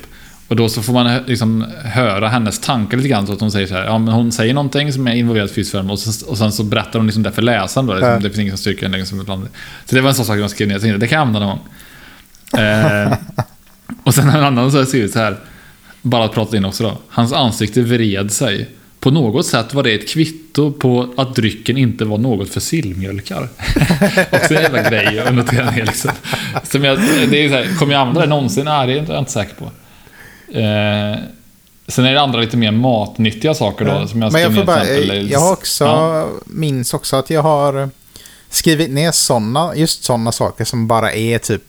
Och då så får man liksom höra hennes tankar lite grann. Så att hon säger så här, ja men hon säger någonting som är involverat i fysisk form och, sen- och sen så berättar hon liksom det för läsaren då. Liksom, Ja. Det finns ingen som styrker henne liksom. Så det var en sån sak jag skrev ner. Jag tänkte, det kan jag använda någon gång. Eh, och sen en annan så har skrivit så här. Bara att prata in också då. Hans ansikte vred sig. På något sätt var det ett kvitto på att drycken inte var något för sillmjölkar. Också en jävla grej att notera ner liksom. Som jag, det är så här, kommer jag använda det någonsin? Nej, det är jag inte säker på. Eh, sen är det andra lite mer matnyttiga saker då. Som jag Men jag får bara, exempel. jag har också, Ja. minns också att jag har skrivit ner sådana, just sådana saker som bara är typ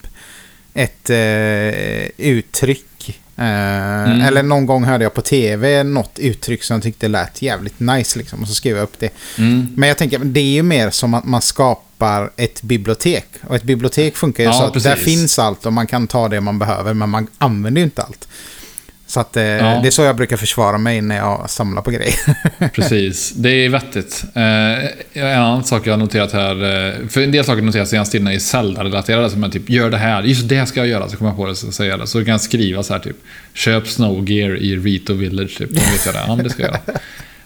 ett eh, uttryck. Eh, Eller någon gång hörde jag på tv något uttryck som jag tyckte lät jävligt nice liksom. Och så skrev jag upp det. Mm. Men jag tänker, det är ju mer som att man skapar ett bibliotek. Och ett bibliotek funkar ju Ja, så att där precis. finns allt och man kan ta det man behöver, men man använder ju inte allt. Så att, eh, det är så jag brukar försvara mig när jag samlar på grejer. Precis, det är vettigt. Eh, en annan sak jag har noterat här, eh, för en del saker noteras senaste tiden är Zelda-relaterade, som jag typ gör det här, just det ska jag göra, så kommer jag på det, så säger jag det. Så kan jag skriva så här typ, köp Snow Gear i Rito Village, typ. Då vet jag det, ja det ska jag göra.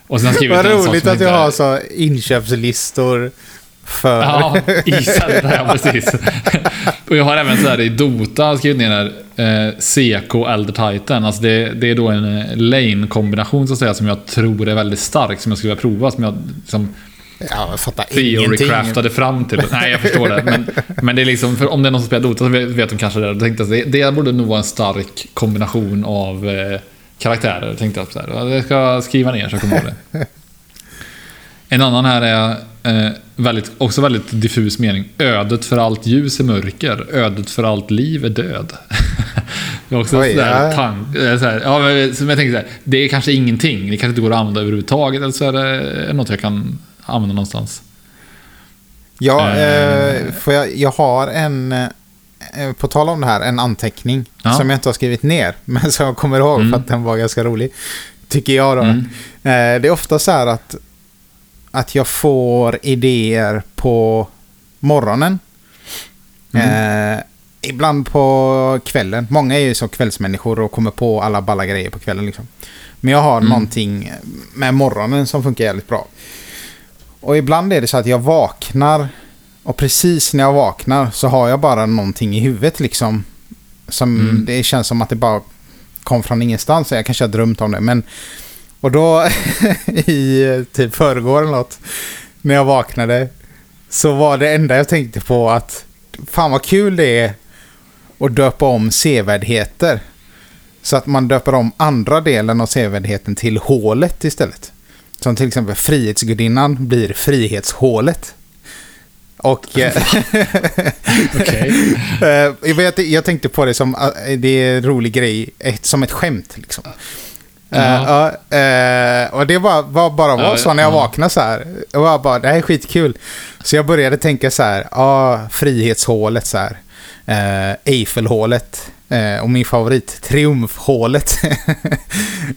Och sen Vad roligt att du har så inköpslistor för... Ja, i Zelda, ja precis. Och jag har även så här i Dota skrivit ner här, eh, CK Elder Titan. Alltså det, det är då en eh, lane-kombination så att säga som jag tror är väldigt stark, som jag skulle vilja prova, som jag liksom Ja, jag fattar ingenting. theory-craftade fram till. Nej, jag förstår det. Men, men det är liksom, för om det är någon som spelar Dota så vet, vet de kanske det. Då tänkte jag, att det, det borde nog vara en stark kombination av eh, karaktärer. Tänkte jag så här. Ja, Jag ska skriva ner så jag kommer ihåg det. En annan här är eh, väldigt, också väldigt diffus mening. Ödet för allt ljus är mörker. Ödet för allt liv är död. det är också Oj, sådär, ja. tank, sådär, ja, men, som jag tänker så här, Det är kanske ingenting. Det kanske inte går att använda överhuvudtaget. Eller så är det något jag kan använda någonstans. Ja, Eh. eh, får jag, jag har en, eh, på tal om det här, en anteckning Ja. som jag inte har skrivit ner, men som jag kommer ihåg Mm. för att den var ganska rolig. Tycker jag då. Mm. Eh, det är ofta så här att, att jag får idéer på morgonen. Mm. Eh, ibland på kvällen. Många är ju så kvällsmänniskor och kommer på alla balla grejer på kvällen. Liksom. Men jag har Mm. någonting med morgonen som funkar jävligt bra. Och ibland är det så att jag vaknar och precis när jag vaknar så har jag bara någonting i huvudet liksom. Som Mm. det känns som att det bara kom från ingenstans. Jag kanske har drömt om det. Men, och då i eh, typ förrgår eller något. När jag vaknade. Så var det enda jag tänkte på att fan vad kul det är att döpa om sevärdheter. Så att man döper om andra delen av sevärdheten till hålet istället. Som till exempel Frihetsgudinnan blir Frihetshålet. Och... eh, Okej. Eh, jag, jag tänkte på det som eh, det är en rolig grej, som ett skämt liksom. Eh, Ja. ja, eh, och det var, var bara var så när jag ja. vaknade så här. Jag var bara, det här är skitkul. Så jag började tänka så här, ja, frihetshålet så här. Eh, Eiffelhålet. Och min favorit, triumfhålet.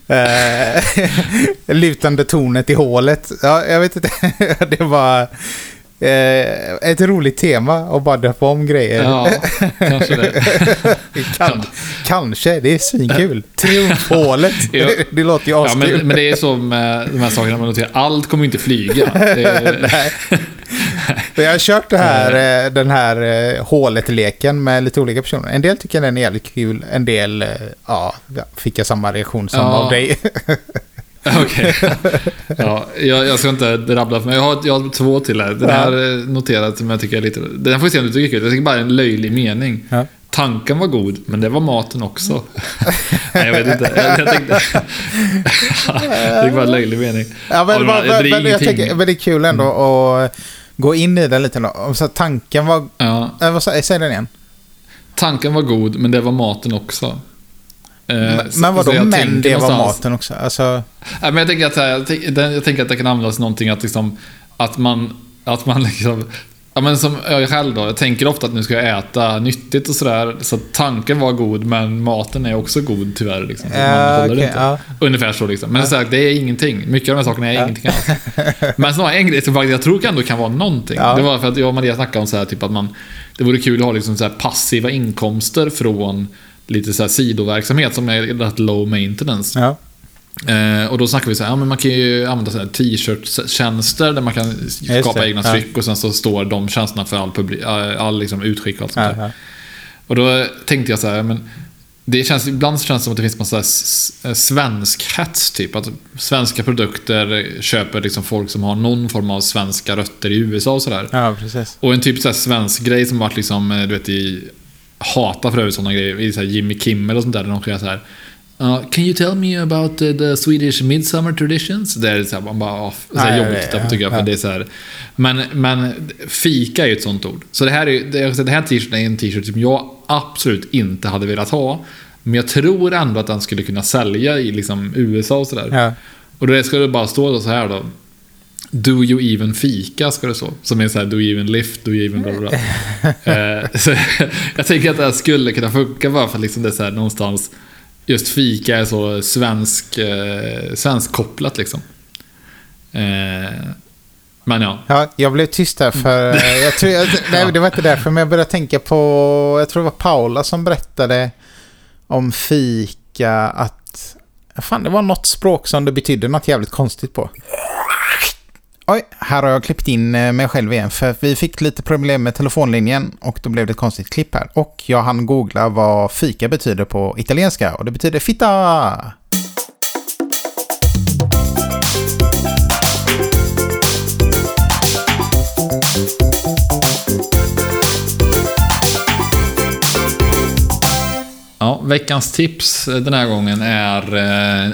lutande tornet i hålet. Ja, jag vet inte. det var eh, ett roligt tema att bara döpa om grejer. Ja, kanske det. Kan, kanske, det är svinkul. Triumfhålet. Ja. det låter ju Ja, askul. men, men det är som med de här sakerna man noterar. Allt kommer inte flyga. Är, Nej. Jag har kört det här, eh, den här eh, hålet-leken med lite olika personer. En del tycker den är jävligt kul, en del ja, fick jag samma reaktion som Ja. av dig. Okej. Ja, jag, jag ska inte rabbla för mig. Jag har, jag har två till här. Den Ja. här eh, noterat som jag tycker är lite... Den får vi se om du tycker är kul. Jag tycker bara är en löjlig mening. Ja. Tanken var god, men det var maten också. Nej, jag vet inte. Jag, jag tänkte... det var bara en löjlig mening. Ja, men, Ja, men, det men, jag tänker, men det är kul ändå att gå in i den lite. Då. Så tanken var... Ja, Äh, vad säg den igen. tanken var god, men det var maten också. Eh, Men, så- men vadå, så det var maten också? Alltså, Nej, men jag tänker att, jag, jag tänker att det kan användas någonting att liksom... Att man... Att man liksom... Ja men som jag själv då, jag tänker ofta att nu ska jag äta nyttigt och sådär. Så tanken var god men maten är också god tyvärr. Liksom, så håller okej, inte. ja. Ungefär så liksom. Men så här, det är ingenting. Mycket av de här sakerna är ingenting alls. Men så var en grej som faktiskt jag tror ändå kan vara någonting. Det var för att jag och Maria snackade om så här, typ att man... Det vore kul att ha liksom så här passiva inkomster från lite så här sidoverksamhet som är rätt low maintenance. Ja. Eh, och då snackar vi så här, ja, men man kan ju använda så här t-shirt-tjänster där man kan skapa egna ja. tryck och sen så står de tjänsterna för all, publi- all, liksom utskick och allt sånt Ja, där. Och då tänkte jag så här, men det känns, ibland känns det som att det finns massa s- svensk hets typ. Att svenska produkter köper liksom folk som har någon form av svenska rötter i USA och sådär. ja, precis. Och en typ så svensk grej som varit liksom, eh, du vet i... Hatar för övrigt sådana grejer. I så här Jimmy Kimmel och sånt där. Där de säger så här. Uh, can you tell me about the Swedish midsummer traditions? Det är så här, man bara, oh, så här ja, jobbigt att titta tycker jag. För det är så här, men, men fika är ju ett sånt ord. Så det här, är, det, det här t-shirten är en t-shirt som jag absolut inte hade velat ha. Men jag tror ändå att den skulle kunna sälja i liksom USA och sådär. Ja. Och då ska det bara stå så här då. Do you even fika ska det stå. Som är så här, do you even lift, do you even bla bla bla. Eh, jag tänker att det här skulle kunna funka bara för liksom det är så här någonstans. Just fika är så svensk, eh, svensk kopplat liksom. Eh, men ja. Ja, jag blev tyst här för eh, jag tror, jag, nej, det var inte därför, men jag började tänka på, jag tror det var Paula som berättade om fika att, fan det var något språk som det betydde något jävligt konstigt på. Oj, här har jag klippt in eh, mig själv igen för vi fick lite problem med telefonlinjen och då blev det ett konstigt klipp här. Och jag hann googla vad fika betyder på italienska och det betyder fitta. Veckans tips den här gången är eh,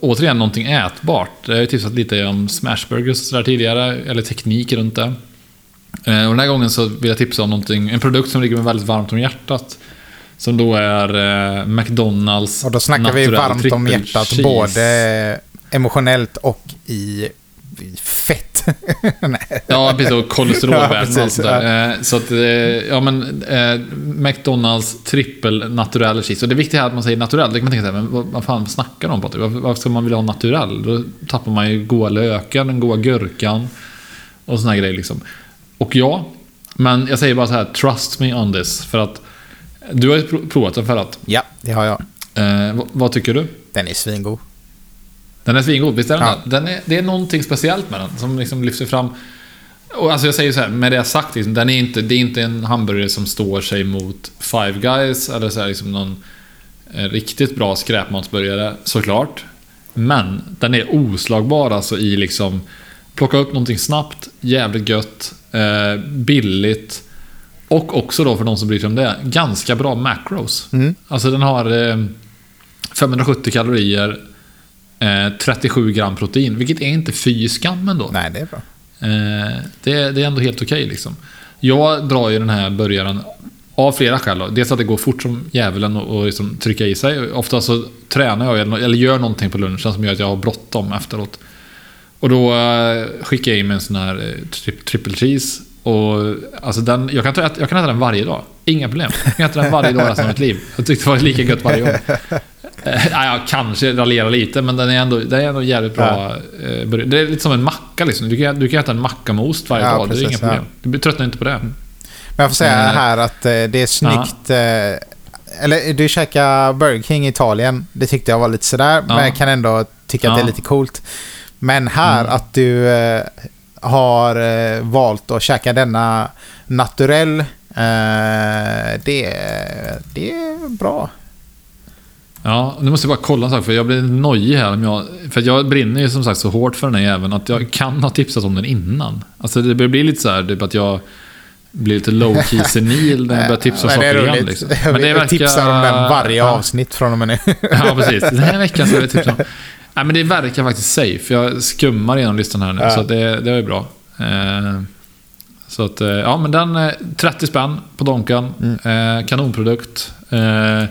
återigen någonting ätbart. Jag har ju tipsat lite om smashburgers och sådär tidigare, eller teknik runt det. Eh, och den här gången så vill jag tipsa om någonting, en produkt som ligger mig väldigt varmt om hjärtat. Som då är eh, McDonalds Och då snackar vi varmt om hjärtat Cheese. både emotionellt och i fett. Ja, precis. Och kolesterolvärden Ja, och sånt där. Eh, Så att, eh, ja men, eh, McDonalds trippel naturell cheese. Och det viktiga är att man säger naturell. Det kan man tänka sig, men vad, vad fan snackar de om Patrik? Varför, varför ska man vilja ha naturell? Då tappar man ju goda löken, den goda gurkan och såna grejer liksom. Och ja, men jag säger bara så här, trust me on this. För att du har ju pro- provat den förut. Ja, det har jag. Eh, vad, vad tycker du? Den är svingod. Den är svingod, visst är den Ja. det? den är, Det är någonting speciellt med den som liksom lyfter fram... Och alltså jag säger så här, med det sagt, liksom, den är inte, det är inte en hamburgare som står sig mot Five Guys eller så här, liksom någon eh, riktigt bra skräpmatsburgare, såklart. Men den är oslagbar alltså i liksom plocka upp någonting snabbt, jävligt gött, eh, billigt och också då för de som bryr sig om det, ganska bra macros. Mm. Alltså den har eh, 570 kalorier, eh, 37 gram protein, vilket är inte fy skam ändå. Nej, det är bra. Eh, det, det är ändå helt okej liksom. Jag drar ju den här burgaren av flera skäl. Då. Dels att det går fort som djävulen och, och liksom trycka i sig. Ofta så tränar jag eller, eller gör någonting på lunchen som gör att jag har bråttom efteråt. Och då eh, skickar jag in mig en sån här eh, tri triple cheese. Och, alltså den, jag, kan jag kan äta den varje dag. Inga problem. Jag kan äta den varje dag resten av mitt liv. Jag tyckte det var lika gött varje gång. Eh, nej, jag kanske raljerar lite, men den är ändå, den är ändå jävligt bra. eh, burgare. Det är lite som en macka liksom. Du kan, du kan äta en macka med ost varje Ja, dag. det är precis, inga problem. Du tröttnar inte på det. Men jag får säga Eh, här att eh, det är snyggt. Eh, eller du käkade Burger King i Italien. Det tyckte jag var lite sådär. Men Ja. jag kan ändå tycka att det är Ja. lite coolt. Men här Mm. att du eh, har eh, valt att käka denna naturell. Eh, det, det är bra. Ja, nu måste jag bara kolla en sak, för jag blir nojig här. Om jag, för jag brinner ju som sagt så hårt för den här jäveln att jag kan ha tipsat om den innan. Alltså det blir lite så här, typ att jag blir lite low key senil när jag börjar tipsa om Men det är saker igen. Liksom. Jag verkar- tipsar om den varje ja. avsnitt från och med nu. Ja, precis. Den här veckan så är det tipsa om. Nej, men det verkar faktiskt safe. Jag skummar igenom listan här nu, Ja. så det, det är bra. Eh, så att, eh, ja men den, eh, 30 spänn på Donken. Mm. Eh, kanonprodukt. Eh,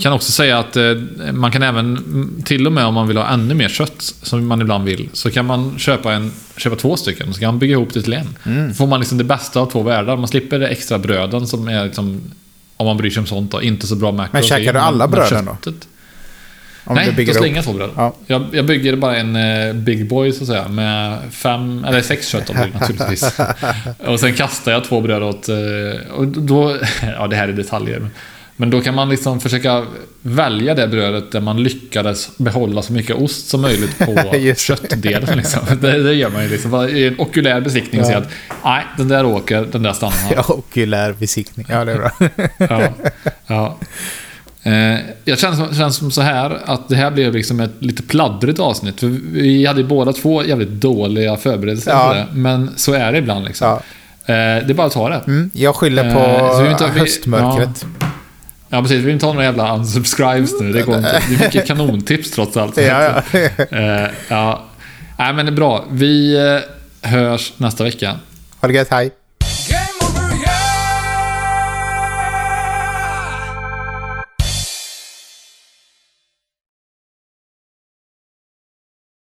kan också säga att eh, man kan även, mm, till och med om man vill ha ännu mer kött, som man ibland vill, så kan man köpa, en, köpa två stycken. Så kan man bygga ihop det till en. Mm. Då får man liksom det bästa av två världar. Man slipper det extra bröden som är liksom, om man bryr sig om sånt då, inte så bra macros. Men käkar du alla bröden då? Om Nej, då slänger jag två bröd. Ja. Jag, jag bygger bara en eh, Big Boy så att säga, med fem, eller sex kött om det naturligtvis. och sen kastar jag två bröd åt... eh, Och då, ja, det här är detaljer. Men- då kan man liksom försöka välja det brödet där man lyckades behålla så mycket ost som möjligt på köttdelen. Liksom. Det, det gör man ju liksom. I en okulär besiktning och säger att nej, den där åker, den där stannar. Ja, okulär besiktning. Ja, det är bra. Ja, ja. Eh, jag känner känns som så här att det här blev liksom ett lite pladdrigt avsnitt. För vi hade ju båda två jävligt dåliga förberedelser Ja. för det. Men så är det ibland liksom. Ja. Eh, det är bara att ta det. Mm, jag skyller på Eh, inte- vi- höstmörkret. Ja, precis. Vi vill inte ha några jävla unsubscribes nu. Det går inte. Det är mycket kanontips trots allt. Ja, ja. Eh, ja. Nej, men det är bra. Vi eh, hörs nästa vecka. Ha det gött, hej.